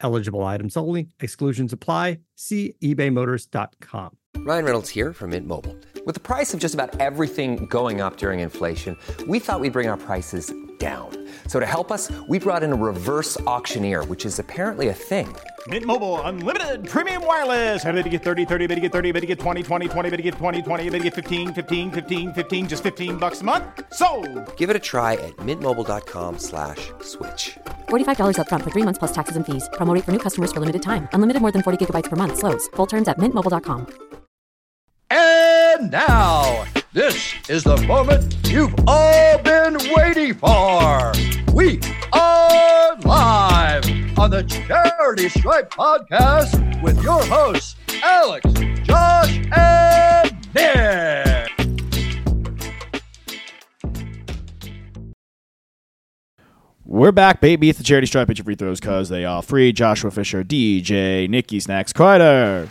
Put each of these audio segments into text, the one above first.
Eligible items only, exclusions apply. See ebaymotors.com. Ryan Reynolds here from Mint Mobile. With the price of just about everything going up during inflation, we thought we'd bring our prices down. So to help us, we brought in a reverse auctioneer, which is apparently a thing. Mint Mobile unlimited premium wireless. Ready to get 30, 30, bit to get 30, bit to get 20, 20, 20, bit to get 20, 20, bit to get 15, 15, 15, 15 just 15 bucks a month. So, Give it a try at mintmobile.com slash switch. $45 upfront for three months plus taxes and fees. Promote for new customers for limited time. Unlimited more than 40 gigabytes per month. Slows. Full terms at mintmobile.com. And now, this is the moment you've all been waiting for. We are live on the Charity Stripe podcast with your hosts, Alex, Josh, and Nick. We're back, baby. It's the charity stripe. Pitch your free throws because they are free. Joshua Fisher, DJ, Nikki Snacks, Kreider.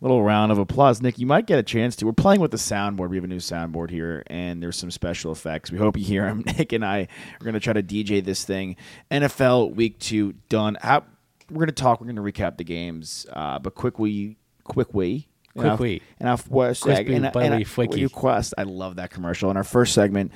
Little round of applause. Nick, you might get a chance to. We're playing with the soundboard. We have a new soundboard here, and there's some special effects. We hope you hear them. Nick and I are going to try to DJ this thing. NFL Week 2 done. How, we're going to talk. We're going to recap the games. Uh, but quickly, quickly. Quickly. And our first segment, buttery and, you quest. I love that commercial. In our first segment,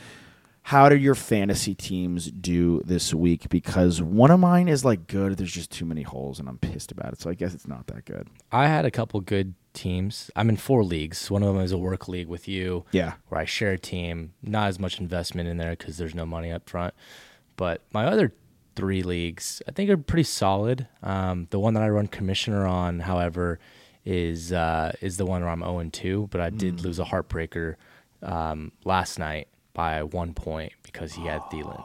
how do your fantasy teams do this week? Because one of mine is like good. There's just too many holes, and I'm pissed about it. So I guess it's not that good. I had a couple good teams. I'm in four leagues. One of them is a work league with you. Yeah. Where I share a team. Not as much investment in there because there's no money up front. But my other three leagues, I think are pretty solid. Um, the one that I run commissioner on, however, is uh, is the one where I'm 0 2. But I did lose a heartbreaker um, last night by one point because he had Thielen.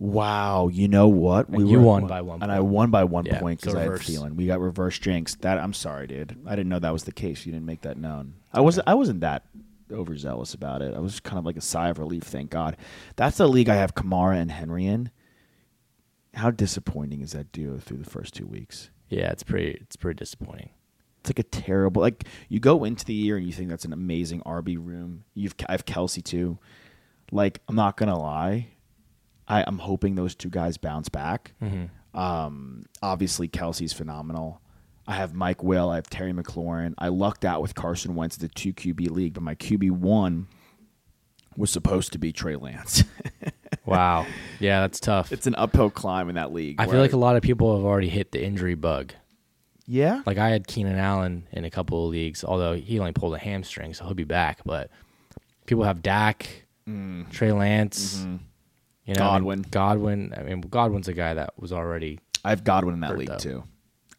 Wow, you know what? And you won by one and I won by one Yeah, point so because I had reverse. feeling we got reverse jinx. That I'm sorry, dude. I didn't know that was the case. You didn't make that known. I wasn't. I wasn't that overzealous about it. I was kind of like a sigh of relief. Thank God. That's the league I have Kamara and Henry in. How disappointing is that duo through the first two weeks? Yeah, it's pretty it's pretty disappointing. It's like a terrible. Like you go into the year and you think that's an amazing RB room. You've I have Kelce too. Like I'm not gonna lie, I, I'm hoping those two guys bounce back. Um, obviously Kelce's phenomenal. I have Mike Will. I have Terry McLaurin. I lucked out with Carson Wentz, the two QB league, but my QB one was supposed to be Trey Lance. Wow. Yeah, that's tough. it's an uphill climb in that league. I feel like a lot of people have already hit the injury bug. yeah, Like I had Keenan Allen in a couple of leagues, although he only pulled a hamstring, so he'll be back. But people have Dak, Mm-hmm. Trey Lance, mm-hmm. you know, I mean, Godwin. Godwin. I mean, Godwin's a guy that was already. I have Godwin in that league though. too.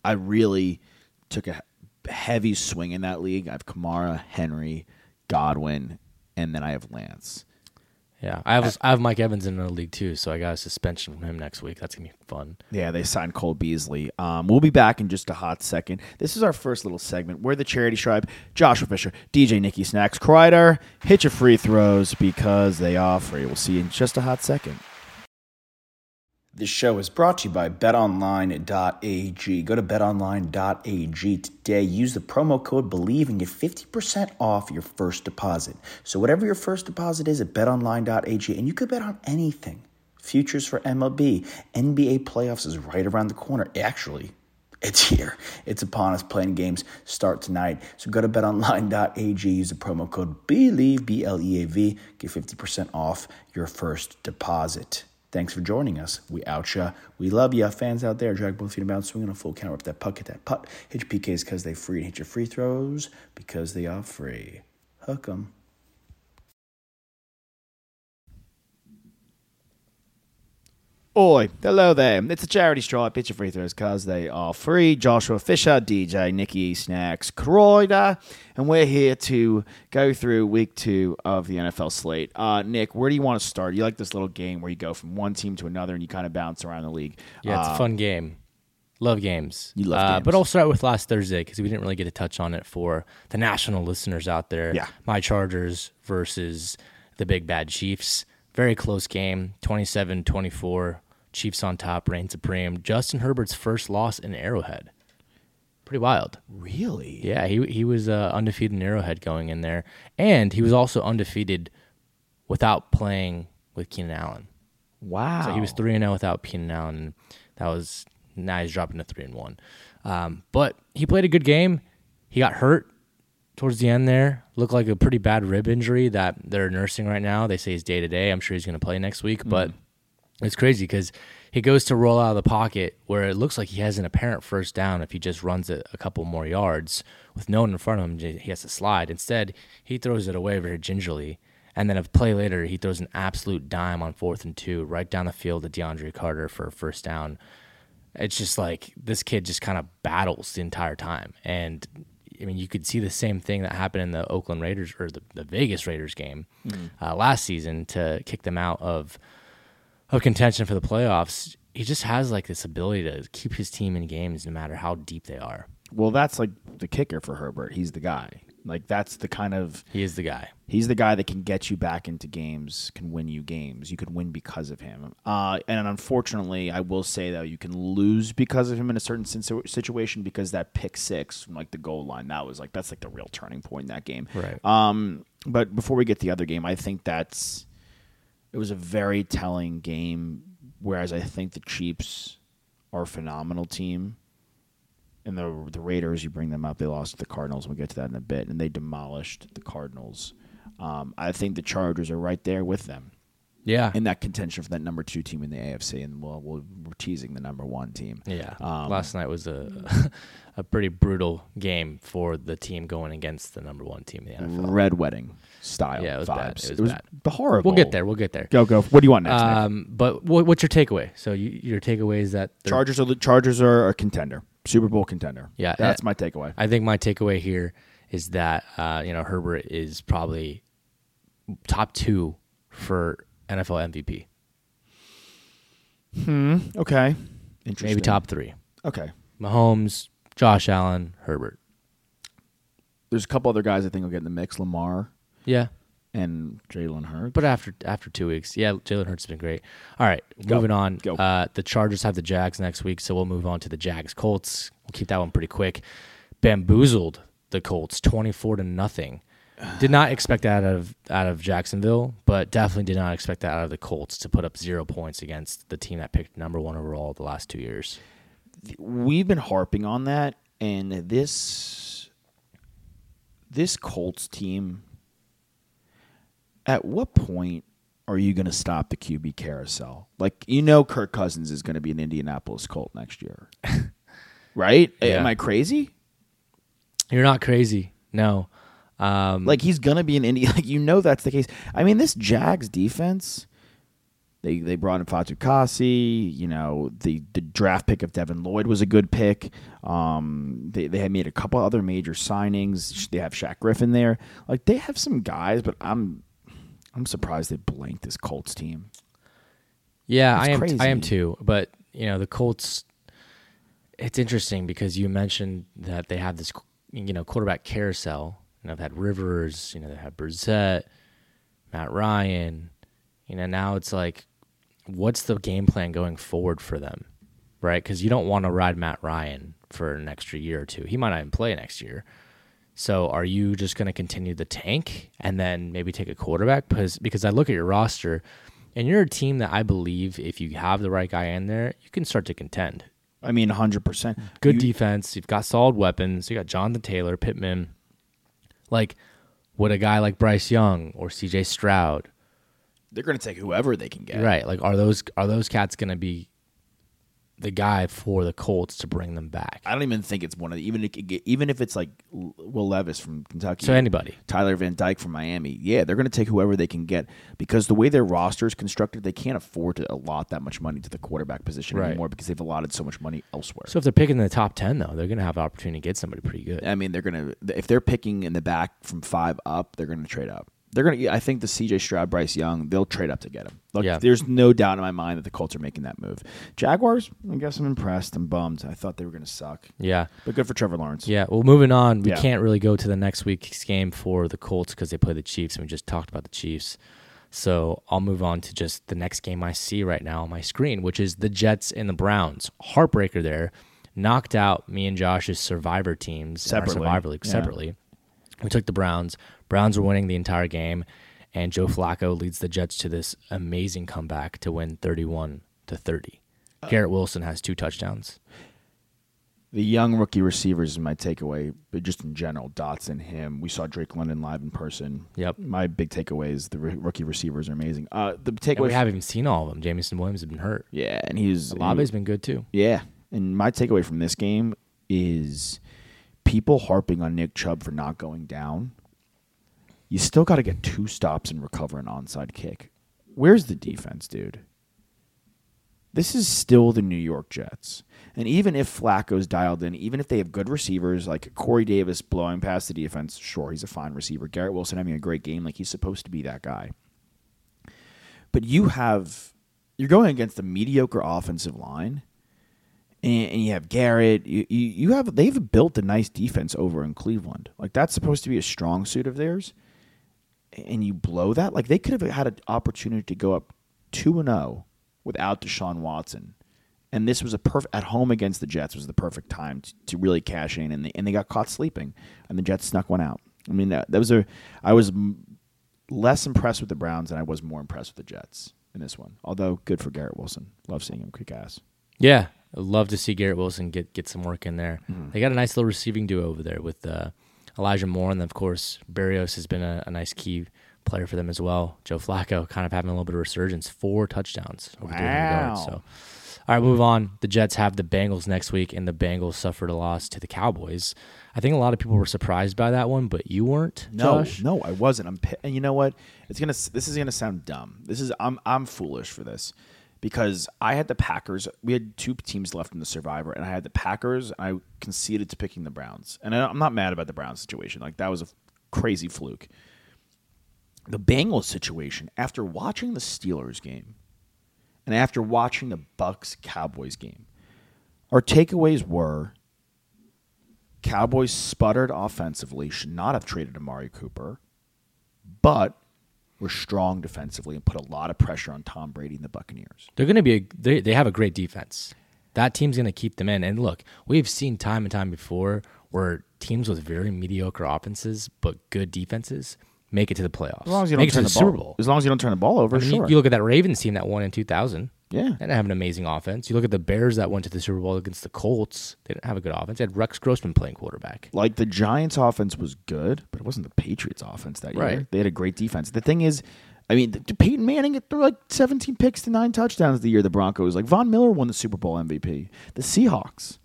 I really took a heavy swing in that league. I have Kamara, Henry, Godwin, and then I have Lance. Yeah, I have I have Mike Evans in another league too, so I got a suspension from him next week. That's gonna be fun. Yeah, they signed Cole Beasley. Um, we'll be back in just a hot second. This is our first little segment. We're the charity stripe. Joshua Fisher, DJ Nikki Snacks, Kreider. Hit your free throws because they are free. We'll see you in just a hot second. This show is brought to you by betonline.ag. Go to betonline.ag today. Use the promo code BLEAV and get 50% off your first deposit. So, whatever your first deposit is at betonline.ag, and you could bet on anything futures for MLB, NBA playoffs is right around the corner. Actually, it's here. It's upon us. Playing games start tonight. So go to betonline.ag, use the promo code BLEAV, B L E A V, get 50% off your first deposit. Thanks for joining us. We out ya. We love ya. Fans out there, drag both feet about, swing on a full counter up that puck, hit that putt. Hit your PKs because they free, and hit your free throws because they are free. Hook 'em. Oi, hello there. It's a charity stripe. Pitch your free throws because they are free. Joshua Fisher, DJ, Nikki Snacks, Kreider, and we're here to go through week two of the NFL slate. Uh, Nick, where do you want to start? You like this little game where you go from one team to another and you kind of bounce around the league. Yeah, it's Uh, a fun game. Love games. You love uh, games. But I'll start with last Thursday because we didn't really get to touch on it for the national listeners out there. Yeah. My Chargers versus the Big Bad Chiefs. Very close game, 27 24. Chiefs on top, reign supreme. Justin Herbert's first loss in Arrowhead. Pretty wild. Really? Yeah, he he was uh, undefeated in Arrowhead going in there, and he was also undefeated without playing with Keenan Allen. Wow. So he was three and zero without Keenan Allen. And that was now he's dropping to three and one. Um, but he played a good game. He got hurt towards the end there. Looked like a pretty bad rib injury that they're nursing right now. They say he's day to day. I'm sure he's going to play next week, but it's crazy because he goes to roll out of the pocket where it looks like he has an apparent first down if he just runs it a couple more yards with no one in front of him. He has to slide. Instead, he throws it away very gingerly. And then a play later, he throws an absolute dime on fourth and two right down the field to DeAndre Carter for a first down. It's just like this kid just kind of battles the entire time. And I mean, you could see the same thing that happened in the Oakland Raiders or the, the Vegas Raiders game uh, last season to kick them out of of contention for the playoffs. He just has like this ability to keep his team in games no matter how deep they are. Well, that's like the kicker for Herbert. He's the guy. Like that's the kind of He is the guy. He's the guy that can get you back into games, can win you games. You could win because of him. Uh, and unfortunately, I will say though, you can lose because of him in a certain situation because that pick six from like the goal line, that was like that's like the real turning point in that game. Right. Um, but before we get to the other game, I think that's it was a very telling game. Whereas I think the Chiefs are a phenomenal team. And the the Raiders, you bring them up, they lost to the Cardinals. We'll get to that in a bit, and they demolished the Cardinals. Um, I think the Chargers are right there with them Yeah. in that contention for that number two team in the AFC, and we'll, we'll, we're teasing the number one team. Yeah. Um, Last night was a a pretty brutal game for the team going against the number one team in the NFL. Red wedding style Yeah, it was vibes. bad. It was bad. horrible. We'll get there. We'll get there. Go go. What do you want next? Nick? Um, but what, what's your takeaway? So you, your takeaway is that they're- Chargers are the Chargers are a contender, Super Bowl contender. Yeah, that's my takeaway. I think my takeaway here is that uh, you know Herbert is probably top two for NFL MVP, Hmm. Okay, interesting. maybe top three. Okay, Mahomes, Josh Allen, Herbert. there's a couple other guys I think will get in the mix. Lamar Yeah, and Jalen Hurts. but after after two weeks, yeah, Jalen Hurts has been great. All right, Go. moving on. Go. Uh, the Chargers have the Jags next week, so we'll move on to the Jags Colts. We'll keep that one pretty quick. Bamboozled the Colts, twenty four to nothing. Did not expect that out of out of Jacksonville, but definitely did not expect that out of the Colts to put up zero points against the team that picked number one overall the last two years. we've been harping on that, and this this Colts team. At what point are you going to stop the QB carousel? Like you know, Kirk Cousins is going to be an Indianapolis Colt next year, right? Yeah. Am I crazy? You're not crazy, no. Um, Like he's gonna be an Indy. Like you know that's the case. I mean, this Jags defense. They they brought in Fatu Kasi. You know the the draft pick of Devin Lloyd was a good pick. Um, they they had made a couple other major signings. They have Shaq Griffin there. Like they have some guys, but I'm I'm surprised they blanked this Colts team. Yeah, It's I am. I am too. But you know, the Colts. It's interesting because you mentioned that they have this, you know, quarterback carousel. You know, they've had Rivers. You know, they have Brissett, Matt Ryan. You know, now it's like, what's the game plan going forward for them, right? Because you don't want to ride Matt Ryan for an extra year or two. He might not even play next year. So are you just going to continue the tank and then maybe take a quarterback? Because because I look at your roster, And you're a team that I believe if you have the right guy in there, you can start to contend. I mean, hundred percent. Good defense. You've got solid weapons. You got Jonathan Taylor, Pittman. Like, would a guy like Bryce Young or C.J. Stroud, They're going to take whoever they can get. right? Like, are those are those cats going to be the guy for the Colts to bring them back? I don't even think it's one of the, even if even if it's like Will Levis from Kentucky. So anybody. Tyler Van Dyke from Miami. Yeah, they're going to take whoever they can get because the way their roster is constructed, they can't afford to allot that much money to the quarterback position Right. anymore because they've allotted so much money elsewhere. So if they're picking in the top ten, though, they're going to have opportunity to get somebody pretty good. I mean, they're going to if they're picking in the back from five up, they're going to trade up. They're to. I think the C.J. Stroud, Bryce Young, they'll trade up to get him. Look, Yeah. there's no doubt in my mind that the Colts are making that move. Jaguars, I guess I'm impressed. I'm bummed. I thought they were going to suck, Yeah. but good for Trevor Lawrence. Yeah. Well, moving on, we Yeah. can't really go to the next week's game for the Colts because they play the Chiefs, and we just talked about the Chiefs. So I'll move on to just the next game I see right now on my screen, which is the Jets and the Browns. Heartbreaker there. Knocked out me and Josh's survivor teams Separately. survivor league Yeah. separately. We took the Browns. Browns were winning the entire game, and Joe Flacco leads the Jets to this amazing comeback to win 31 to 30. Uh, Garrett Wilson has two touchdowns. The young rookie receivers is my takeaway, but just in general, Dotson, him. We saw Drake London live in person. Yep. My big takeaway is the r- rookie receivers are amazing. Uh, the takeaway, we haven't even seen all of them. Jameson Williams has been hurt. yeah, and he's Olave's been good too. Yeah, and my takeaway from this game is people harping on Nick Chubb for not going down. You still got to get two stops and recover an onside kick. Where's the defense, dude? This is still the New York Jets. And even if Flacco's dialed in, even if they have good receivers like Corey Davis blowing past the defense, sure, he's a fine receiver. Garrett Wilson having a great game, like he's supposed to be that guy. But you have, you're going against a mediocre offensive line and, you have Garrett. You you have they've built a nice defense over in Cleveland. Like that's supposed to be a strong suit of theirs, and you blow that. Like they could have had an opportunity to go up two and zero without Deshaun Watson, and this was a perfect at home against the Jets was the perfect time to, to really cash in, and they, and they got caught sleeping, and the Jets snuck one out. I mean that, that was a I was m- less impressed with the Browns than I was more impressed with the Jets in this one. Although good for Garrett Wilson, love seeing him kick ass. Yeah, I'd love to see Garrett Wilson get get some work in there. Mm-hmm. They got a nice little receiving duo over there with uh, Elijah Moore, and then of course Berrios has been a, a nice key player for them as well. Joe Flacco kind of having a little bit of resurgence, four touchdowns over 300 yards. So, all right, move on. The Jets have the Bengals next week, and the Bengals suffered a loss to the Cowboys. I think a lot of people were surprised by that one, but you weren't. No, Josh? no, I wasn't. I'm, and you know what? It's gonna. This is gonna sound dumb. This is. I'm. I'm foolish for this, because I had the Packers. We had two teams left in the Survivor, and I had the Packers. And I conceded to picking the Browns, and I'm not mad about the Browns situation. Like that was a crazy fluke. The Bengals situation. After watching the Steelers game, and after watching the Bucks Cowboys game, our takeaways were Cowboys sputtered offensively, should not have traded Amari Cooper, but were strong defensively and put a lot of pressure on Tom Brady and the Buccaneers. They're going to be a, they they have a great defense. That team's going to keep them in. And look, we've seen time and time before where teams with very mediocre offenses but good defenses make it to the playoffs. As long as you don't it turn to the, the ball, Super Bowl. As long as you don't turn the ball over, I mean, you- sure. you, look at that Ravens team that won in 2000. Yeah. They didn't have an amazing offense. You look at the Bears that went to the Super Bowl against the Colts. They didn't have a good offense. They had Rex Grossman playing quarterback. Like the Giants' offense was good, but it wasn't the Patriots' offense that year. Right. They had a great defense. The thing is, I mean, the, Peyton Manning threw like 17 picks to nine touchdowns the year the Broncos. Like Von Miller won the Super Bowl MVP. The Seahawks.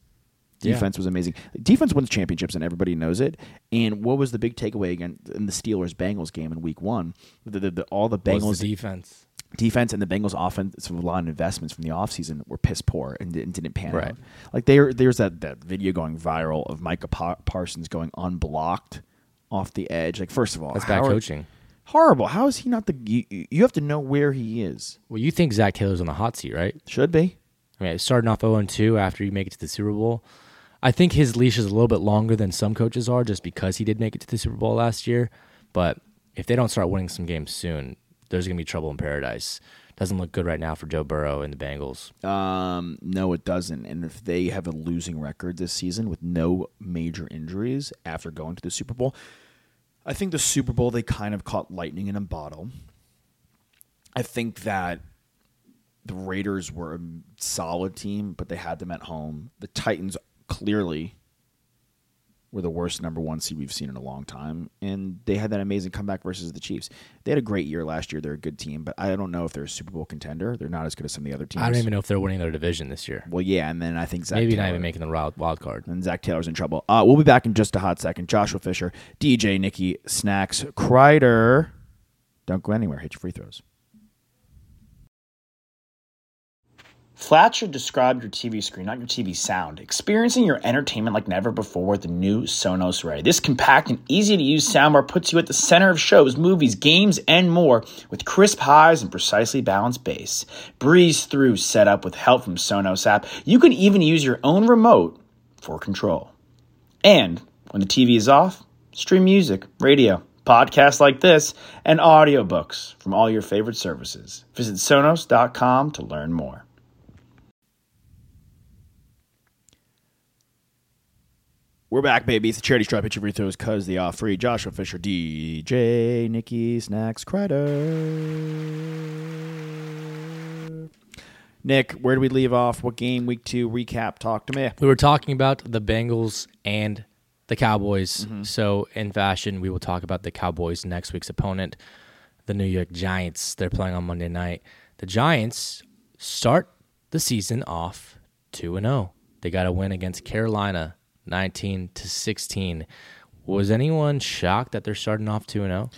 Yeah. Defense was amazing. Defense wins championships, and everybody knows it. And what was the big takeaway again in the Steelers Bengals game in Week One? The, the, the, all the Bengals the defense. Defense and the Bengals offensive line investments from the offseason were piss poor and didn't, didn't pan Right. out. Like there, there's that, that video going viral of Micah Pa- Parsons going unblocked off the edge. Like first of all, That's bad coaching. Horrible. How is he not the? You, you have to know where he is. Well, you think Zac Taylor's on the hot seat, right? Should be. I mean, starting off 0 2 after you make it to the Super Bowl. I think his leash is a little bit longer than some coaches are just because he did make it to the Super Bowl last year. But if they don't start winning some games soon, there's going to be trouble in paradise. Doesn't look good right now for Joe Burrow and the Bengals. Um, no, it doesn't. And if they have a losing record this season with no major injuries after going to the Super Bowl, I think the Super Bowl they kind of caught lightning in a bottle. I think that the Raiders were a solid team, but they had them at home. The Titans clearly were the worst number one seed we've seen in a long time, and they had that amazing comeback versus the Chiefs. They had a great year last year. They're a good team, but I don't know if they're a Super Bowl contender. They're not as good as some of the other teams. I don't even know if they're winning their division this year. Well, yeah, and then I think Zac Maybe Taylor, not even making the wild, wild card. and Zac Taylor's in trouble. Uh, we'll be back in just a hot second. Joshua Fisher, DJ, Nikki, Snacks, Kreider. Don't go anywhere. Hit your free throws. Flat should describe your TV screen, not your TV sound. Experiencing your entertainment like never before with the new Sonos Ray. This compact and easy to use soundbar puts you at the center of shows, movies, games, and more with crisp highs and precisely balanced bass. Breeze through setup with help from Sonos app. You can even use your own remote for control. And when the TV is off, stream music, radio, podcasts like this, and audiobooks from all your favorite services. Visit Sonos.com to learn more. We're back, baby. It's the charity stripe. Free throws because they are free. Joshua Fisher, DJ, Nikki, Snacks, Kreider. Nick, where do we leave off? What game? Week two recap. Talk to me. We were talking about the Bengals and the Cowboys. Mm-hmm. So, in fashion, we will talk about the Cowboys' next week's opponent, the New York Giants. They're playing on Monday night. The Giants start the season off 2 0. They got a win against Carolina 19 to 16. Was anyone shocked that they're starting off 2 0?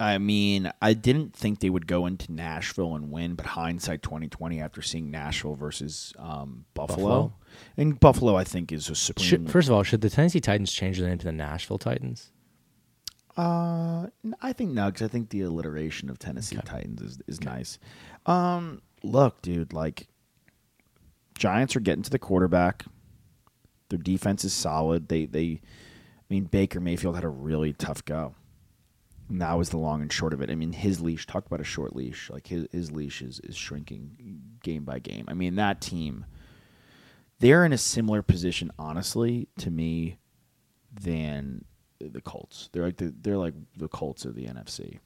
I mean, I didn't think they would go into Nashville and win, but hindsight 2020 after seeing Nashville versus um, Buffalo. Buffalo? And Buffalo, I think, is a supreme. Should, first of all, should the Tennessee Titans change their name to the Nashville Titans? Uh, I think no, because I think the alliteration of Tennessee Titans is is nice. Um, look, dude, like Giants are getting to the quarterback. Their defense is solid. They they, I mean, Baker Mayfield had a really tough go. And that was the long and short of it. I mean, his leash. Talk about a short leash. Like his his leash is is shrinking game by game. I mean, that team. They're in a similar position, honestly, to me, than the Colts. They're like the, they're like the Colts of the NFC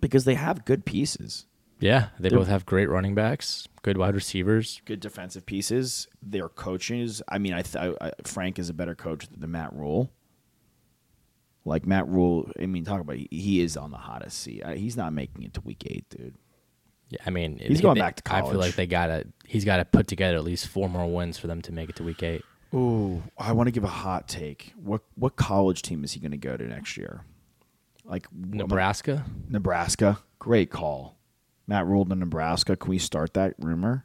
because they have good pieces, Yeah, they They're- both have great running backs, good wide receivers. good defensive pieces. Their coaches. I mean, I, th- I, I Frank is a better coach than Matt Rhule. Like Matt Rhule, I mean, talk about he is on the hottest seat. I- He's not making it to week eight, dude. Yeah, I mean, He's they- going back to college. I feel like they gotta. He's got to put together at least four more wins for them to make it to week eight. Ooh, I want to give a hot take. What what college team is he going to go to next year? Like Nebraska. Nebraska. Great call. Matt Rhule to Nebraska. Can we start that rumor?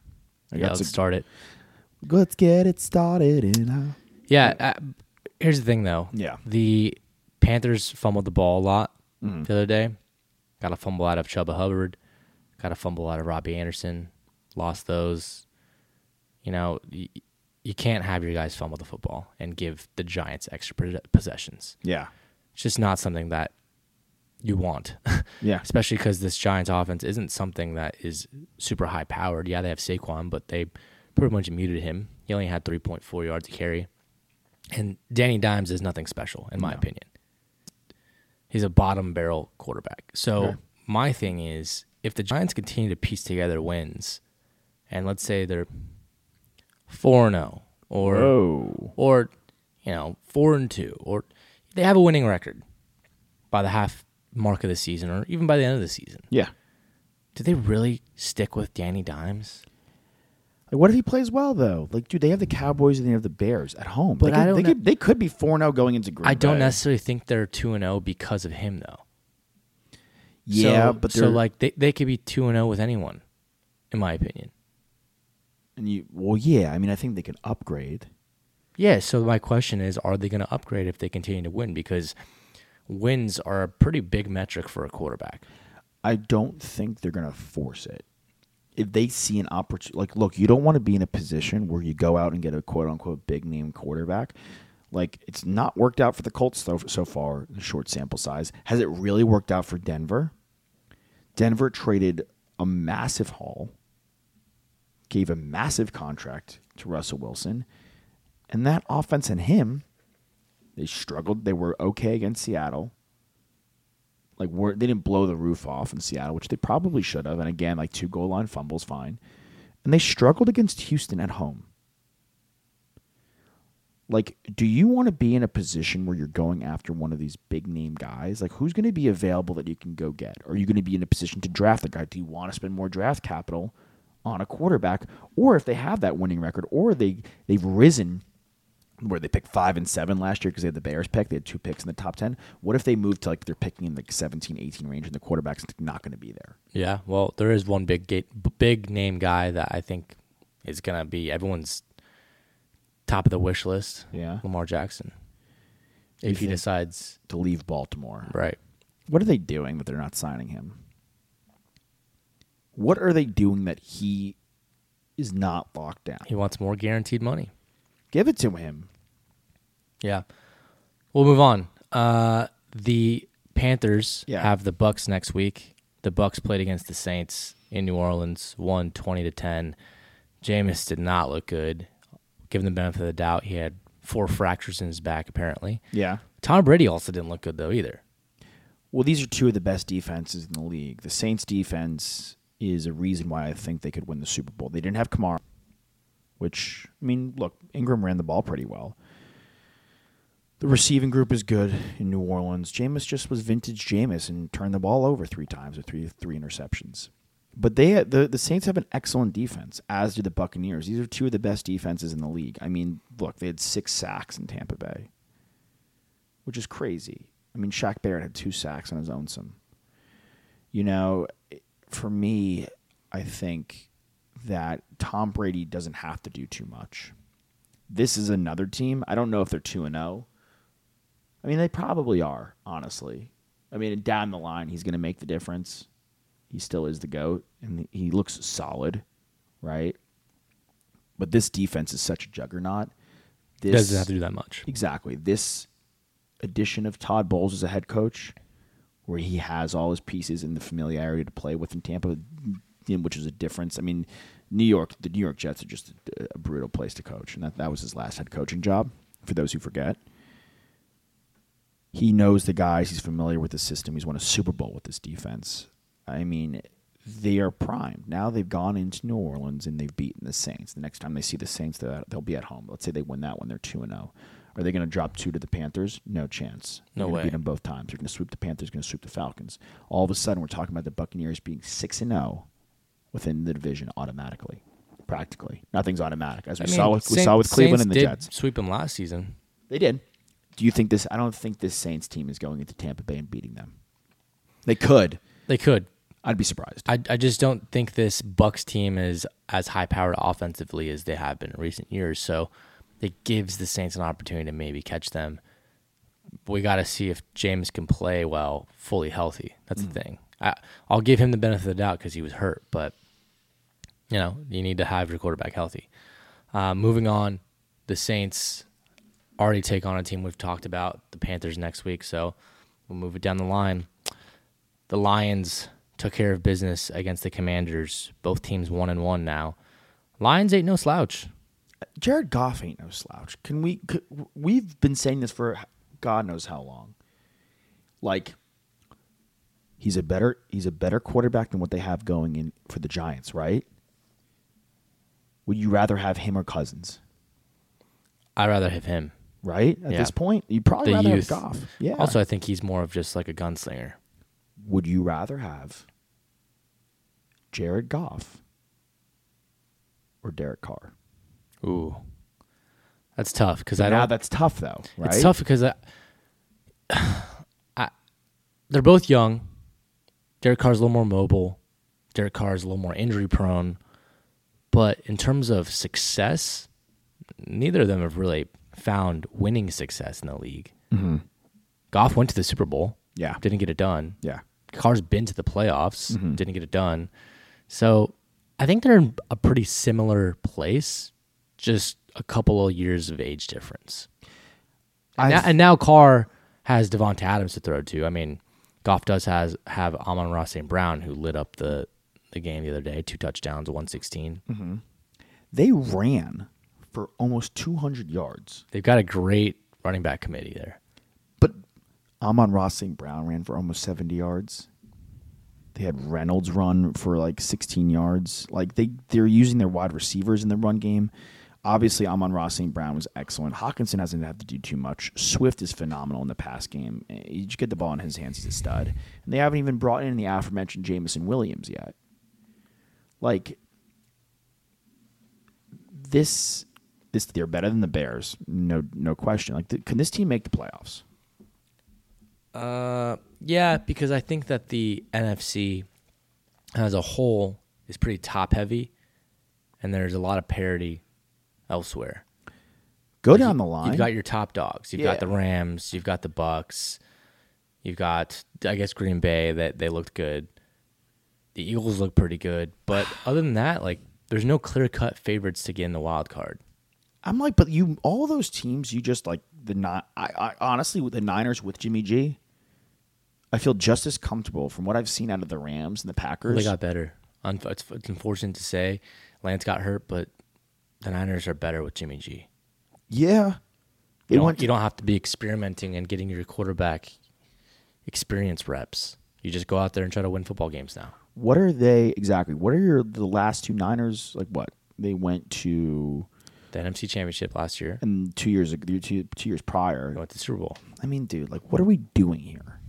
I Yeah, got let's some- start it. Let's get it started. In a... Yeah. Uh, here's the thing, though. Yeah. The Panthers fumbled the ball a lot Mm-hmm. the other day. Got a fumble out of Chuba Hubbard. Got a fumble out of Robbie Anderson. Lost those. You know, y- you can't have your guys fumble the football and give the Giants extra possessions. Yeah. It's just not something that you want. Yeah. Especially because this Giants offense isn't something that is super high powered. Yeah, they have Saquon, but they pretty much muted him. He only had 3.4 yards to carry. And Danny Dimes is nothing special, in my opinion. He's a bottom barrel quarterback. So my thing is if the Giants continue to piece together wins, and let's say they're 4 0 or Whoa. or you know four and two, or they have a winning record by the half mark of the season, or even by the end of the season. Yeah. Do they really stick with Danny Dimes? Like, what if he plays well though? Like, dude, they have the Cowboys and they have the Bears at home. But they I could, don't they, know- could, they could be four zero oh going into Green I don't Bay. necessarily think they're two and zero because of him, though. Yeah, so, but so like they they could be two and zero with anyone, in my opinion. and you. Well, yeah. I mean, I think they can upgrade. Yeah. So my question is, are they going to upgrade if they continue to win? Because wins are a pretty big metric for a quarterback. I don't think they're gonna force it. If they see an opportunity, like, look, you don't want to be in a position where you go out and get a quote unquote big name quarterback. Like, it's not worked out for the Colts so, so far, the short sample size. Has it really worked out for Denver? Denver traded a massive haul, gave a massive contract to Russell Wilson, and that offense and him, they struggled. They were okay against Seattle Like we're, they didn't blow the roof off in Seattle, which they probably should have. And again, like two goal line fumbles, fine. And they struggled against Houston at home. Like, do you want to be in a position where you're going after one of these big name guys? Like, who's going to be available that you can go get? Are you going to be in a position to draft the guy? Do you want to spend more draft capital on a quarterback? Or if they have that winning record, or they they've risen where they picked five and seven last year because they had the Bears pick. They had two picks in the top 10. What if they move to like they're picking in like 17, 18 range and the quarterback's not going to be there? Yeah, well, there is one big gate, big name guy that I think is gonna be everyone's top of the wish list. Yeah. Lamar Jackson. You If he decides, To leave Baltimore. right, What are they doing that they're not signing him? What are they doing that he is not locked down? he wants more guaranteed money. Give it to him. Yeah. We'll move on. Uh, the Panthers Yeah. have the Bucks next week. The Bucks played against the Saints in New Orleans, won twenty to ten. Jameis did not look good. Give him the benefit of the doubt. He had four fractures in his back, apparently. Yeah. Tom Brady also didn't look good though either. Well, these are two of the best defenses in the league. The Saints defense is a reason why I think they could win the Super Bowl. They didn't have Kamara, which I mean, look, Ingram ran the ball pretty well. The receiving group is good in New Orleans. Jameis just was vintage Jameis and turned the ball over three times with three three interceptions. But they the the Saints have an excellent defense, as do the Buccaneers. These are two of the best defenses in the league. I mean, look, they had six sacks in Tampa Bay, which is crazy. I mean, Shaq Barrett had two sacks on his own. Some, you know, for me, I think that Tom Brady doesn't have to do too much. This is another team. I don't know if they're two and zero. I mean, they probably are. Honestly, I mean, down the line, he's going to make the difference. He still is the goat, and he looks solid, right? But this defense is such a juggernaut. This doesn't have to do that much. Exactly. This addition of Todd Bowles as a head coach, where he has all his pieces and the familiarity to play with in Tampa, which is a difference. I mean, New York, the New York Jets are just a, a brutal place to coach, and that, that was his last head coaching job. For those who forget, he knows the guys. He's familiar with the system. He's won a Super Bowl with this defense. I mean, they are primed. Now they've gone into New Orleans and they've beaten the Saints. The next time they see the Saints, they'll be at home. Let's say they win that one, they're two and zero. Are they going to drop two to the Panthers? No chance. No They're gonna way. Beat them both times. They're going to sweep the Panthers. Going to sweep the Falcons. All of a sudden, we're talking about the Buccaneers being six and zero within the division automatically. Practically, nothing's automatic, as we I mean, saw with we Saint- saw with Cleveland Saints and the did Jets. Sweep them last season. They did. Do you think this? I don't think this Saints team is going into Tampa Bay and beating them. They could. They could. I'd be surprised. I, I just don't think this Bucks team is as high powered offensively as they have been in recent years. So it gives the Saints an opportunity to maybe catch them. We got to see if Jameis can play well, fully healthy. That's the mm. thing. I, I'll give him the benefit of the doubt because he was hurt, but you know you need to have your quarterback healthy. Uh, moving on, the Saints already take on a team we've talked about, the Panthers next week. So we'll move it down the line. The Lions took care of business against the Commanders. Both teams one and one now. Lions ain't no slouch. Jared Goff ain't no slouch. Can we? Could, we've been saying this for God knows how long. Like, he's a better he's a better quarterback than what they have going in for the Giants, right? Would you rather have him or Cousins? I'd rather have him. Right at Yeah. this point, you'd probably The rather youth. have Goff. Yeah. Also, I think he's more of just like a gunslinger. would you rather have Jared Goff or Derek Carr? Ooh, that's tough because I now don't. that's tough though, right? It's tough because I, I, they're both young. Derek Carr's a little more mobile. Derek Carr's a little more injury prone. But in terms of success, neither of them have really found winning success in the league. Mm-hmm. Goff went to the Super Bowl. Yeah. Didn't get it done. Yeah. Carr's been to the playoffs, Mm-hmm. didn't get it done. So I think they're in a pretty similar place, just a couple of years of age difference. And now, and now Carr has Davante Adams to throw to. I mean, Goff does has have Amon-Ra St. Brown who lit up the, the game the other day, two touchdowns, one sixteen. Mm-hmm. They ran for almost 200 yards. They've got a great running back committee there. But Amon-Ra St. Brown ran for almost 70 yards. They had Reynolds run for like 16 yards. Like they they're using their wide receivers in the run game. Obviously, Amon-Ra St. Brown was excellent. Hockenson hasn't had to do too much. Swift is phenomenal in the pass game. Eh, you just get the ball in his hands, he's a stud. And they haven't even brought in the aforementioned Jameson Williams yet. Like this, this they're better than the Bears, no no question. Like, th- can this team make the playoffs? Uh, yeah, because I think that the NFC as a whole is pretty top heavy, and there's a lot of parity elsewhere. Go Like, down you- the line. You've got your top dogs. You've Yeah. got the Rams. You've got the Bucks. You've got, I guess, Green Bay. That they looked good. The Eagles look pretty good, but other than that, like, there's no clear cut favorites to get in the wild card. I'm like, but you all those teams, you just like the not. I, I honestly with the Niners with Jimmy G, I feel just as comfortable from what I've seen out of the Rams and the Packers. They got better. It's, it's unfortunate to say, Lance got hurt, but the Niners are better with Jimmy G. yeah, they You don't, you don't have to be experimenting and getting your quarterback experience reps. You just go out there and try to win football games now. What are they exactly? What are your the last two Niners like? What they went to The NFC Championship last year, and two years ago, two, two years prior. they went to the Super Bowl. I mean, dude, like, what are we doing here?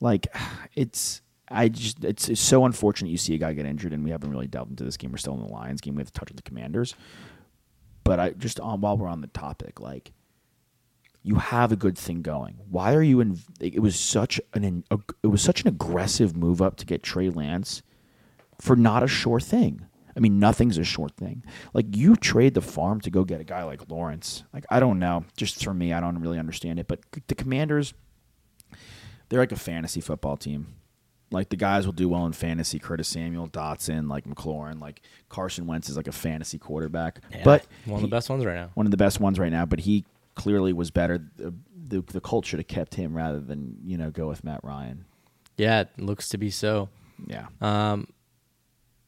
Like, it's I just it's, it's so unfortunate you see a guy get injured, and we haven't really delved into this game. We're still in the Lions game. We have to touch on the Commanders, but I just on while we're on the topic, like, you have a good thing going. Why are you in? It was such an it was such an aggressive move up to get Trey Lance for not a sure thing. I mean, nothing's a short thing. Like you trade the farm to go get a guy like Lawrence. Like I don't know. Just for me, I don't really understand it. But the Commanders, they're like a fantasy football team. Like the guys will do well in fantasy. Curtis Samuel, Dotson, like McLaurin, like Carson Wentz is like a fantasy quarterback. but one of he- the best ones right now. one of the best ones right now. But he clearly was better. The, the, the Colts should have kept him rather than you know go with Matt Ryan. Yeah, it looks to be so. Yeah. Um,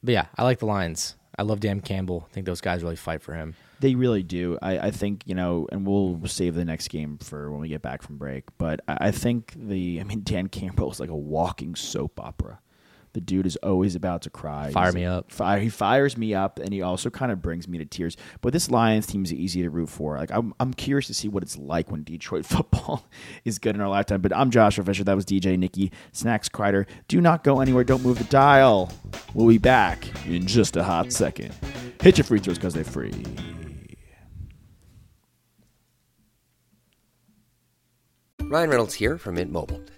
but yeah, I like the Lions. I love Dan Campbell. I think those guys really fight for him. They really do. I, I think, you know, and we'll save the next game for when we get back from break. But I, I think the, I mean, Dan Campbell is like a walking soap opera. The dude is always about to cry. Fire He's- me up. Fire, he fires me up, and he also kind of brings me to tears. But this Lions team is easy to root for. Like I'm, I'm curious to see what it's like when Detroit football is good in our lifetime. But I'm Joshua Fisher. That was DJ Nikki Snacks Kreider. Do not go anywhere. Don't move the dial. We'll be back in just a hot second. Hit your free throws because they're free. Ryan Reynolds here from Mint Mobile.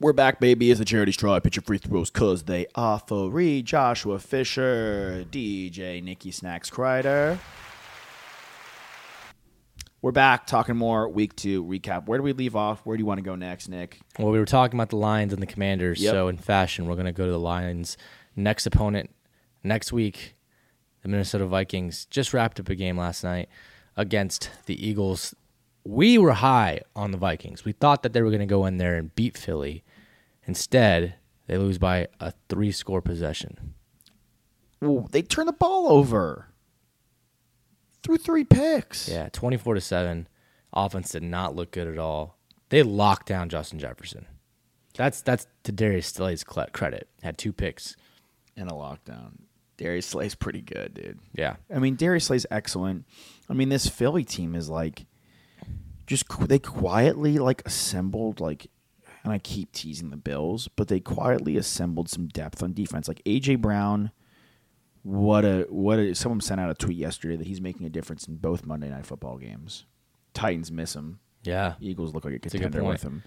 We're back, baby. It's the charity straw. I pitch your free throws because they are free. Joshua Fisher, DJ Nikki Snacks Kreider. We're back talking more week two recap. Where do we leave off? Where do you want to go next, Nick? Well, we were talking about the Lions and the Commanders. Yep. So, in fashion, we're going to go to the Lions' next opponent next week. The Minnesota Vikings just wrapped up a game last night against the Eagles. We were high on the Vikings. We thought that they were going to go in there and beat Philly. Instead, they lose by a three score possession. Well, they turned the ball over. Threw three picks. Yeah, 24 to 7. Offense did not look good at all. They locked down Justin Jefferson. That's that's to Darius Slay's credit. Had two picks. And a lockdown. Darius Slay's pretty good, dude. Yeah. I mean, Darius Slay's excellent. I mean, this Philly team is like, just they quietly like assembled like, and I keep teasing the Bills, but they quietly assembled some depth on defense. Like AJ Brown, what a what a someone sent out a tweet yesterday that he's making a difference in both Monday Night Football games. Titans miss him. Yeah. Eagles look like a a contender point. with him.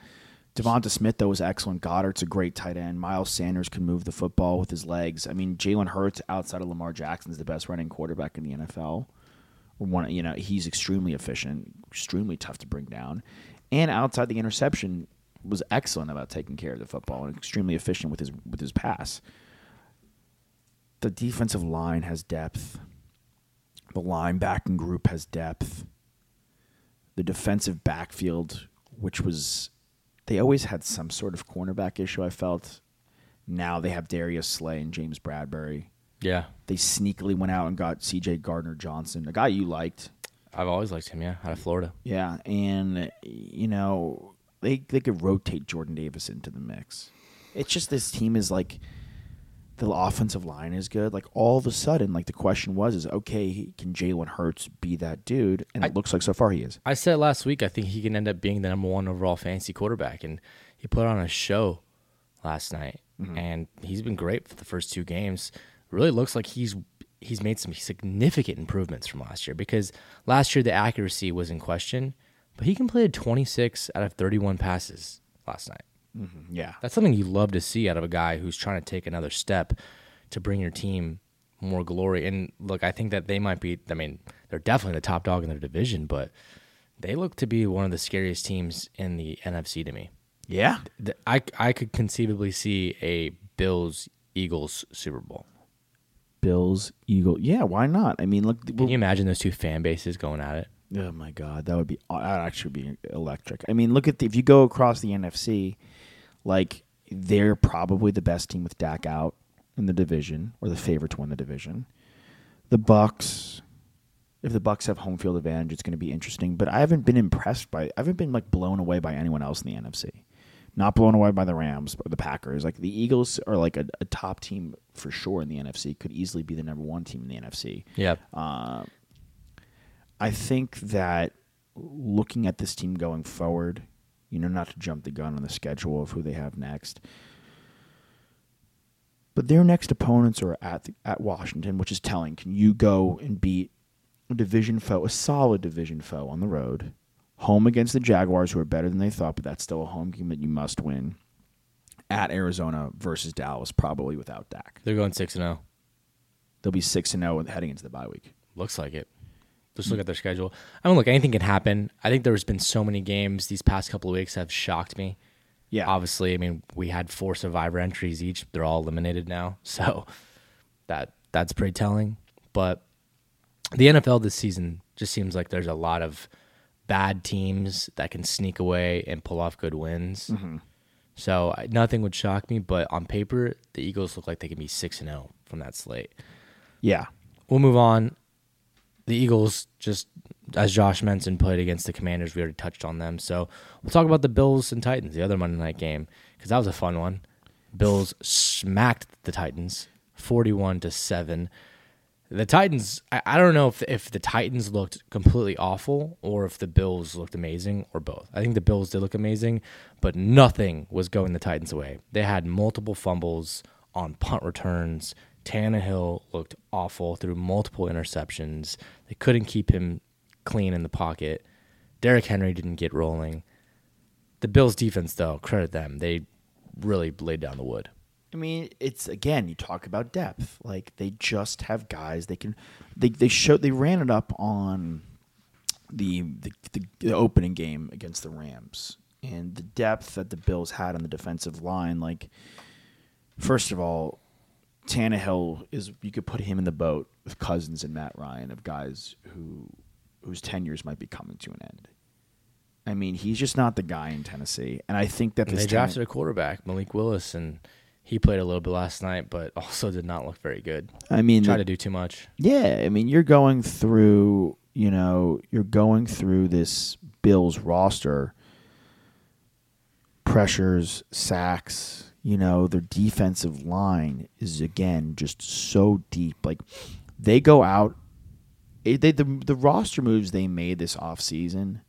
DeVonta Smith though was excellent. Goedert's a great tight end. Miles Sanders can move the football with his legs. I mean, Jalen Hurts outside of Lamar Jackson is the best running quarterback in the NFL. One, you know, he's extremely efficient, extremely tough to bring down. and outside the interception was excellent about taking care of the football and extremely efficient with his with his pass. The defensive line has depth. The linebacking group has depth. The defensive backfield, which was they always had some sort of cornerback issue, I felt. Now they have Darius Slay and James Bradberry. Yeah, They sneakily went out and got CJ Gardner Johnson, a guy you liked. I've always liked him. Yeah, out of Florida. Yeah, and you know they they could rotate Jordan Davis into the mix. It's just this team is like the offensive line is good. Like all of a sudden, like the question was, is okay, can Jalen Hurts be that dude? And it looks like so far he is. I said last week I think he can end up being the number one overall fantasy quarterback, and he put on a show last night, mm-hmm. and he's been great for the first two games. Really looks like he's he's made some significant improvements from last year because last year the accuracy was in question, but he completed 26 out of 31 passes last night. Mm-hmm, yeah, That's something you love to see out of a guy who's trying to take another step to bring your team more glory. And look, I think that they might be, I mean, they're definitely the top dog in their division, but they look to be one of the scariest teams in the NFC to me. yeah. I, I could conceivably see a Bills Eagles Super Bowl. Bills, Eagle. Yeah, why not? I mean, look. Can you imagine those two fan bases going at it? Oh my god, that would be that would actually be electric. I mean, look at the, if you go across the NFC, like they're probably the best team with Dak out in the division or the favorite to win the division. The Bucks, if the Bucks have home field advantage, it's going to be interesting. But I haven't been impressed by, I haven't been like blown away by anyone else in the NFC. Not blown away by the Rams or the Packers. Like the Eagles are like a, a top team for sure in the NFC. Could easily be the number one team in the NFC. Yeah. Uh, I think that looking at this team going forward, you know, not to jump the gun on the schedule of who they have next, but their next opponents are at the, at Washington, which is telling. Can you go and beat a division foe, a solid division foe on the road, home against the Jaguars, who are better than they thought, but that's still a home game that you must win. At Arizona versus Dallas, probably without Dak. They're going 6 and 0. They'll be six and zero heading into the bye week. Looks like it. Just look at their schedule. I mean, look, anything can happen. I think there's been so many games these past couple of weeks have shocked me. Yeah, Obviously, I mean, we had four survivor entries each. They're all eliminated now. So that that's pretty telling. But the NFL this season just seems like there's a lot of bad teams that can sneak away and pull off good wins. Mm-hmm. So I- nothing would shock me, but on paper, the Eagles look like they can be 6 and 0 from that slate. yeah. We'll move on. The Eagles, just as Josh mentioned, played against the Commanders. We already touched on them. So we'll talk about the Bills and Titans, the other Monday night game, because that was a fun one. Bills smacked the Titans 41 to 7. The Titans, I, I don't know if, if the Titans looked completely awful or if the Bills looked amazing or both. I think the Bills did look amazing, but nothing was going the Titans away. They had multiple fumbles on punt returns. Tannehill looked awful through multiple interceptions. They couldn't keep him clean in the pocket. Derrick Henry didn't get rolling. The Bills defense, though, credit them. They really laid down the wood. I mean, it's again, you talk about depth. Like they just have guys they can. They they show they ran it up on the the, the, the opening game against the Rams and the depth that the Bills had on the defensive line. Like, first of all, Tannehill is you could put him in the boat with Cousins and Matt Ryan of guys who whose tenures might be coming to an end. I mean, he's just not the guy in Tennessee, and I think that they drafted a quarterback, Malik Willis, and he played a little bit last night, but also did not look very good. I mean, the- to do too much. Yeah, I mean, you're going through, you know, you're going through this Bills roster pressures, sacks, you know, their defensive line is again just so deep. Like they go out it, they, the the roster moves they made this offseason,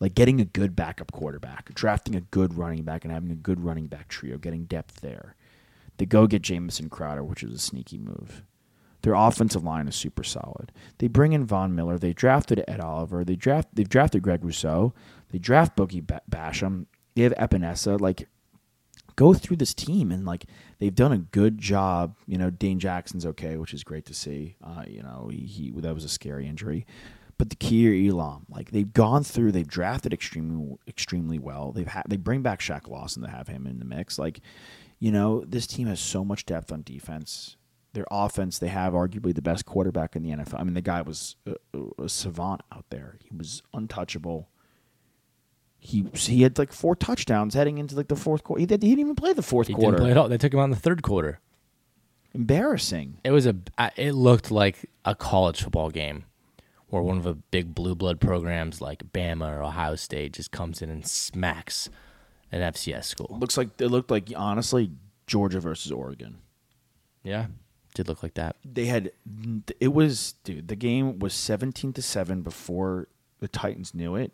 like getting a good backup quarterback, drafting a good running back and having a good running back trio, getting depth there. They go get Jamison Crowder, which is a sneaky move. Their offensive line is super solid. They bring in Von Miller. They drafted Ed Oliver. They draft. They've drafted Greg Rousseau. They draft Boogie Basham. They have Epenesa. Like, go through this team and like they've done a good job. You know, Dane Jackson's okay, which is great to see. Uh, you know, he, he that was a scary injury, But the Kaiir Elam, like they've gone through, they've drafted extremely extremely well. They've had they bring back Shaq Lawson to have him in the mix. Like, you know, this team has so much depth on defense. Their offense, they have arguably the best quarterback in the NFL. I mean, the guy was a, a savant out there. He was untouchable. He he had like four touchdowns heading into like the fourth quarter. He, did, he didn't even play the fourth He quarter. didn't play at all. They took him out in the third quarter. Embarrassing. It was a. It looked like a college football game, where one of the big blue blood programs like Bama or Ohio State just comes in and smacks an FCS school. Looks like it looked like honestly Georgia versus Oregon. Yeah, did look like that. They had it was dude. The game was seventeen to seven before the Titans knew it,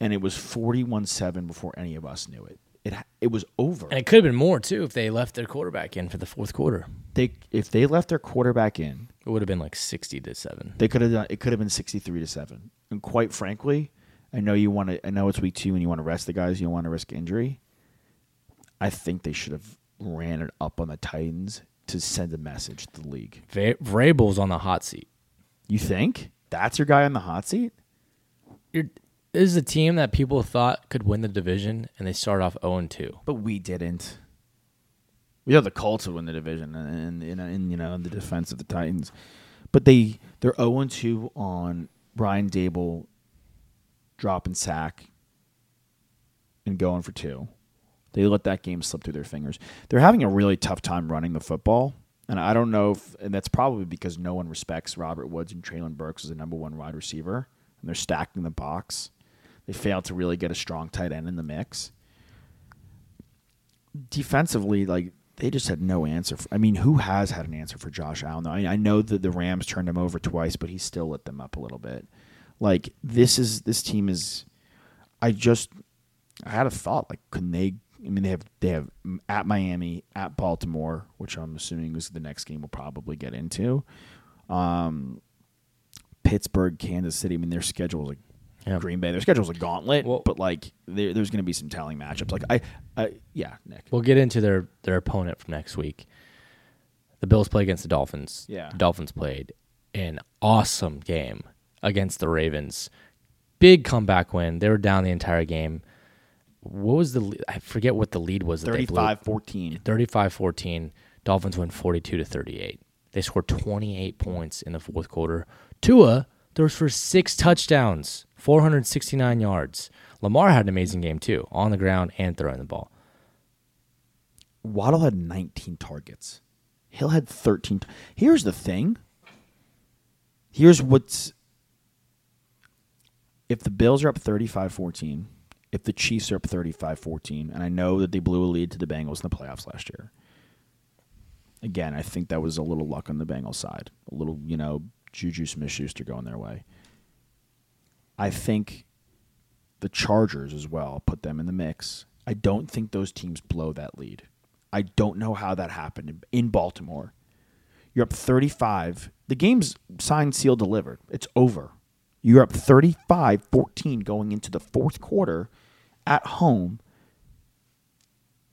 and it was forty one seven before any of us knew it. It it was over. And it could have been more too if they left their quarterback in for the fourth quarter. They if they left their quarterback in, It would have been like sixty to seven. they could have done. It could have been sixty three to seven. And quite frankly, I know you want to. I know it's week two and you want to rest the guys. You don't want to risk injury. I think they should have ran it up on the Titans to send a message to the league. Va- Vrabel's on the hot seat. You think that's your guy on the hot seat? You're, this is a team that people thought could win the division, and they start off zero and two. But we didn't. We thought the Colts would win the division, and, and, and you know, in the defense of the Titans, but they they're zero and two on Brian Daboll dropping sack and going for two. They let that game slip through their fingers. They're having a really tough time running the football, and I don't know if, and that's probably because no one respects Robert Woods and Treylon Burks as the number one wide receiver, and they're stacking the box. They failed to really get a strong tight end in the mix defensively, like they just had no answer. For, I mean, who has had an answer for Josh Allen? Though? I, I know that the Rams turned him over twice, but he still lit them up a little bit. Like this is this team is. I just I had a thought like, can they? I mean, they have they have at Miami, at Baltimore, which I'm assuming is the next game we'll probably get into. Um, Pittsburgh, Kansas City. I mean, their schedule is like Yeah. Green Bay. Their schedule's a gauntlet, Well- but like there, there's going to be some telling matchups. Like I, I, yeah, Nick. We'll get into their their opponent from next week. The Bills play against the Dolphins. Yeah. The Dolphins played an awesome game against the Ravens. Big comeback win. They were down the entire game. What was the lead? I forget what the lead was that they blew. 35-14. 35-14. Dolphins win 42 to 38. They scored 28 points in the fourth quarter. Tua throws for six touchdowns, 469 yards. Lamar had an amazing game too, on the ground and throwing the ball. Waddle had 19 targets. Hill had 13. Here's the thing. Here's what's if the Bills are up 35-14, if the Chiefs are up 35-14, and I know that they blew a lead to the Bengals in the playoffs last year. Again, I think that was a little luck on the Bengals side. A little, you know, Juju Smith-Schuster going their way. I think the Chargers as well put them in the mix. I don't think those teams blow that lead. I don't know how that happened in- Baltimore. You're up 35. The game's signed, sealed, delivered. It's over. You're up 35 14 going into the fourth quarter at home,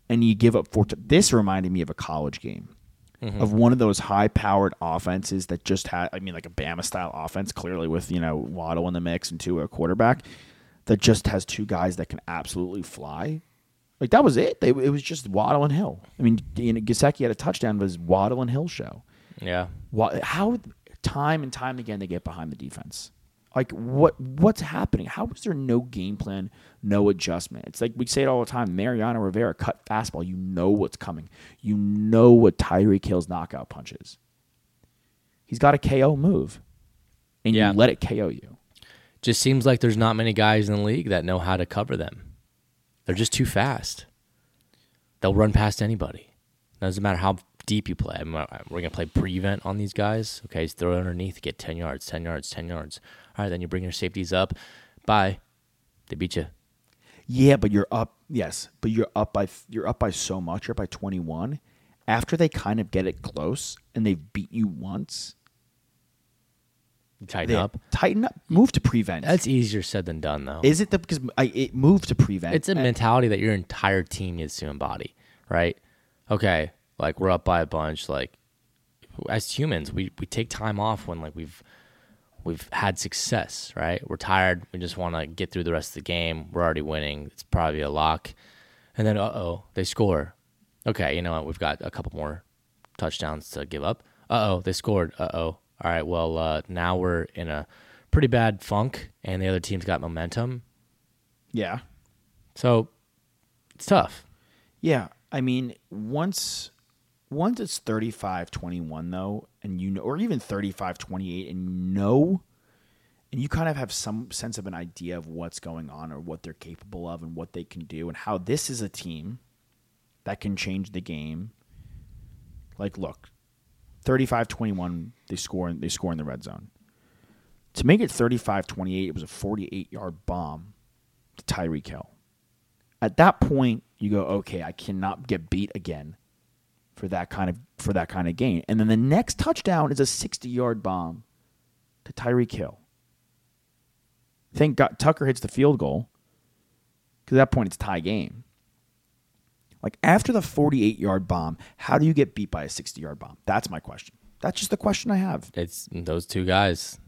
and you give up four. This reminded me of a college game. Mm-hmm. Of one of those high-powered offenses that just had, I mean, like a Bama-style offense, clearly with you know Waddle in the mix and two a quarterback, that just has two guys that can absolutely fly. Like that was it. They, it was just Waddle and Hill. I mean, you know, Gesicki had a touchdown, but it was Waddle and Hill show. Yeah. How time and time again they get behind the defense? Like what what's happening? How is there no game plan, no adjustment? It's like we say it all the time. Mariano Rivera cut fastball. You know what's coming. You know what Tyreek Hill's knockout punches. He's got a KO move, and Yeah. you let it KO you. Just seems like there's not many guys in the league that know how to cover them. They're just too fast. They'll run past anybody. Doesn't matter how deep you play. Uh, we're gonna play prevent on these guys. Okay, so throw it underneath, get ten yards, ten yards, ten yards. All right, then you bring your safeties up. Bye. They beat you. Yeah, but you're up. Yes, but you're up by you're up by so much. You're up by 21. After they kind of get it close and they've beat you once, Tighten they up. tighten up, move to prevent. That's easier said than done, though. Is it the because I it moved to prevent? it's a mentality that your entire team needs to embody, right? Okay, like we're up by a bunch. Like as humans, we we take time off when like we've we've had success, right? We're tired. We just want to get through the rest of the game. We're already winning. It's probably a lock. And then, uh oh, they score. Okay, you know what? We've got a couple more touchdowns to give up. Uh oh, they scored. Uh oh. All right, well, uh, now we're in a pretty bad funk, and the other team's got momentum. Yeah. So it's tough. Yeah. I mean, once once it's 35-21 though, and you know or even 35-28 and you know and you kind of have some sense of an idea of what's going on or what they're capable of and what they can do and how this is a team that can change the game. Like look, 35-21 they score they score in the red zone. To make it 35-28, it was a 48-yard bomb to Tyreek Hill. At that point, you go, okay, I cannot get beat again for that kind of for that kind of gain. And then the next touchdown is a 60-yard bomb to Tyreek Hill. Thank God Tucker hits the field goal. Because at that point it's tie game. Like after the 48 yard bomb, how do you get beat by a 60 yard bomb? That's my question. That's just the question I have. It's those two guys.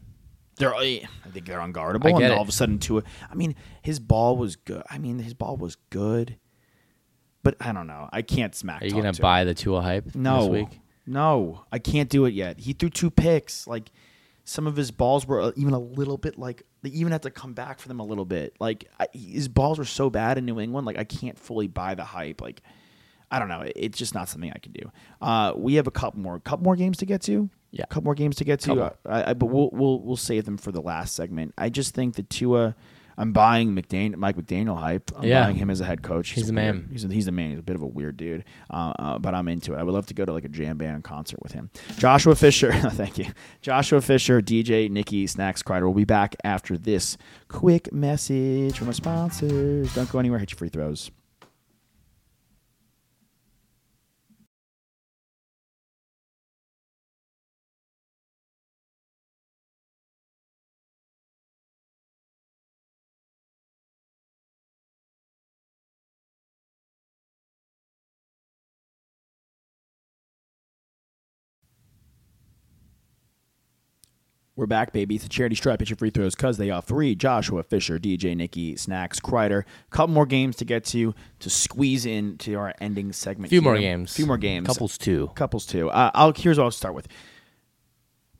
They're, I think they're unguardable, and it. all of a sudden, Tua. I mean, his ball was good. I mean, his ball was good, but I don't know. I can't smack. Are you gonna to buy him. the Tua hype No, this week? no, I can't do it yet. He threw two picks. Like some of his balls were uh, even a little bit like they even had to come back for them a little bit. Like I, his balls were so bad in New England. Like I can't fully buy the hype. Like I don't know. It- It's just not something I can do. Uh, we have a couple more, couple more games to get to. Yeah. a couple more games to get to. Uh, I, I, but we'll we'll we'll save them for the last segment. I just think that Tua. I'm buying McDaniel, Mike McDaniel hype. I'm Yeah. buying him as a head coach. He's the weird. man. He's a, he's the man. He's a bit of a weird dude, uh, uh, but I'm into it. I would love to go to like a jam band concert with him. Joshua Fisher, thank you. Joshua Fisher, DJ Nikki Snacks Kreider. We'll be back after this quick message from our sponsors. Don't go anywhere. Hit your free throws. We're back, baby. It's a charity stripe. Your free throws because they are free. Joshua Fisher, DJ Nikki, Snacks, Kreider. couple more games to get to to squeeze into our ending segment. Few more here. games. Few more games. Couples two. Couples too. Uh, I'll here's what I'll start with.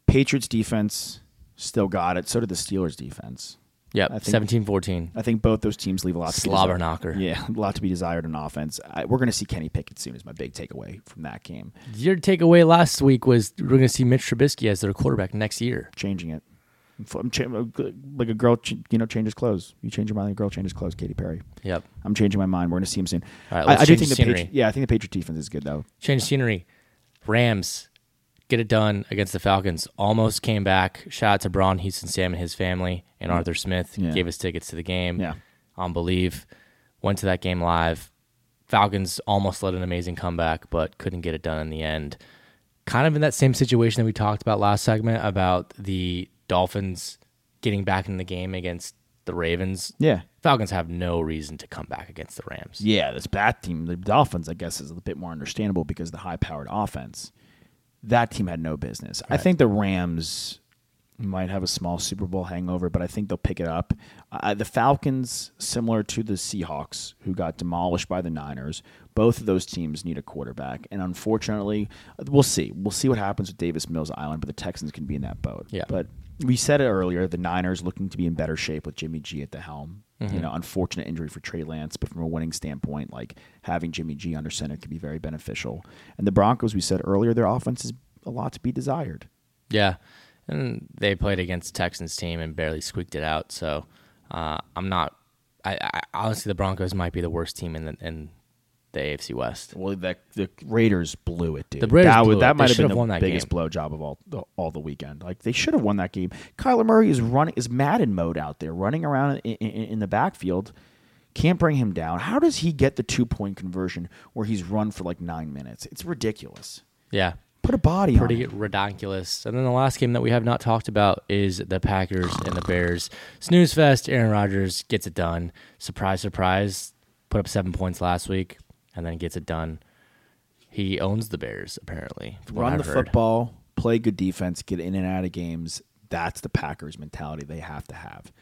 Patriots defense still got it. So did the Steelers defense. Yep. I think- 17-14. I think both those teams leave a lot to be Slobber desired. knocker. Yeah, a lot to be desired in offense. I, we're going to see Kenny Pickett soon. Is my big takeaway from that game. Your takeaway last week was we're going to see Mitch Trubisky as their quarterback next year. Changing it. I'm cha- uh, like a girl, ch- you know, changes clothes. You change your mind, a girl changes clothes. Katy Perry. Yep. I'm changing my mind. We're going to see him soon. All right, I, I do think the the scenery. Patri- yeah, I think the Patriot defense is good though. Change scenery. Rams get it done against the Falcons. Almost came back. Shout out to Braun Houston Sam and his family and Arthur Smith. Yeah. Gave us tickets to the game. Yeah. On BLEAV. Went to that game live. Falcons almost led an amazing comeback, but couldn't get it done in the end. Kind of in that same situation that we talked about last segment about the Dolphins getting back in the game against the Ravens. Yeah. Falcons have no reason to come back against the Rams. Yeah, this bad team, the Dolphins, I guess, is a bit more understandable because of the high powered offense. That team had no business. I think the Rams might have a small Super Bowl hangover, but I think they'll pick it up. Uh, the Falcons, similar to the Seahawks, who got demolished by the Niners, both of those teams need a quarterback. And unfortunately, we'll see. We'll see what happens with Davis Mills Island, but the Texans can be in that boat. Yeah. But we said it earlier the Niners looking to be in better shape with Jimmy G at the helm. You know, unfortunate injury for Trey Lance, but from a winning standpoint, like having Jimmy G under center can be very beneficial. And the Broncos, we said earlier, their offense is a lot to be desired. Yeah, and they played against Texans team and barely squeaked it out. So uh, I'm not. I, I honestly, the Broncos might be the worst team in the in the AFC West. Well, the the Raiders blew it, dude. The Raiders that, blew that might have been the that biggest game. blowjob of all the, all the weekend. Like they should have won that game. Kyler Murray is running is Madden mode out there, running around in, in, in the backfield. Can't bring him down. How does he get the two point conversion where he's run for like nine minutes? It's ridiculous. Yeah, Put a body pretty ridiculous. And then the last game that we have not talked about is the Packers and the Bears. Snooze fest. Aaron Rodgers gets it done. Surprise, surprise. Put up seven points last week and then gets it done. He owns the Bears apparently. Run I've the heard. football, play good defense, get in and out of games. That's the Packers mentality they have to have.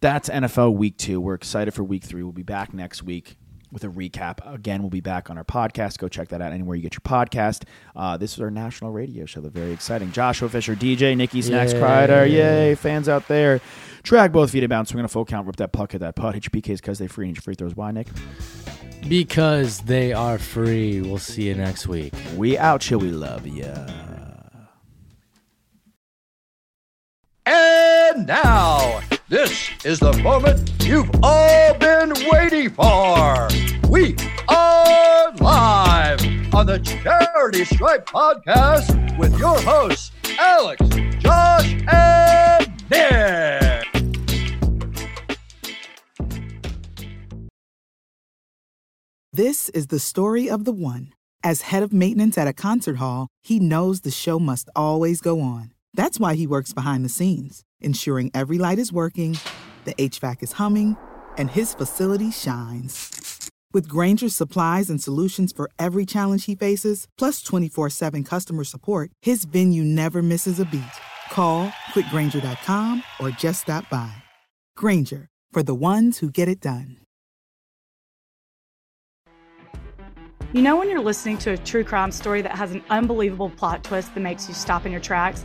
That's NFL week two. We're excited for week three. We'll be back next week with a recap. Again, we'll be back on our podcast. Go check that out anywhere you get your podcast. Uh, this is our national radio show. They're very exciting. Joshua Fisher, DJ, Nikki Snacks Yay. Kreider. Yay, fans out there. Drag both feet about. Swing on a full count. Rip that puck, hit that putt. Hit your PKs because they free. And your free throws. Why, Nick? Because they are free. We'll see you next week. We out, chill. We love ya. And now, this is the moment you've all been waiting for. We are live on the Charity Stripe podcast with your hosts, Alex, Josh, and Nick. This is the story of the one. As head of maintenance at a concert hall, he knows the show must always go on. That's why he works behind the scenes, ensuring every light is working, the HVAC is humming, and his facility shines. With Grainger's supplies and solutions for every challenge he faces, plus 24 7 customer support, his venue never misses a beat. Call clickgrainger.com or just stop by. Granger, for the ones who get it done. You know, when you're listening to a true crime story that has an unbelievable plot twist that makes you stop in your tracks?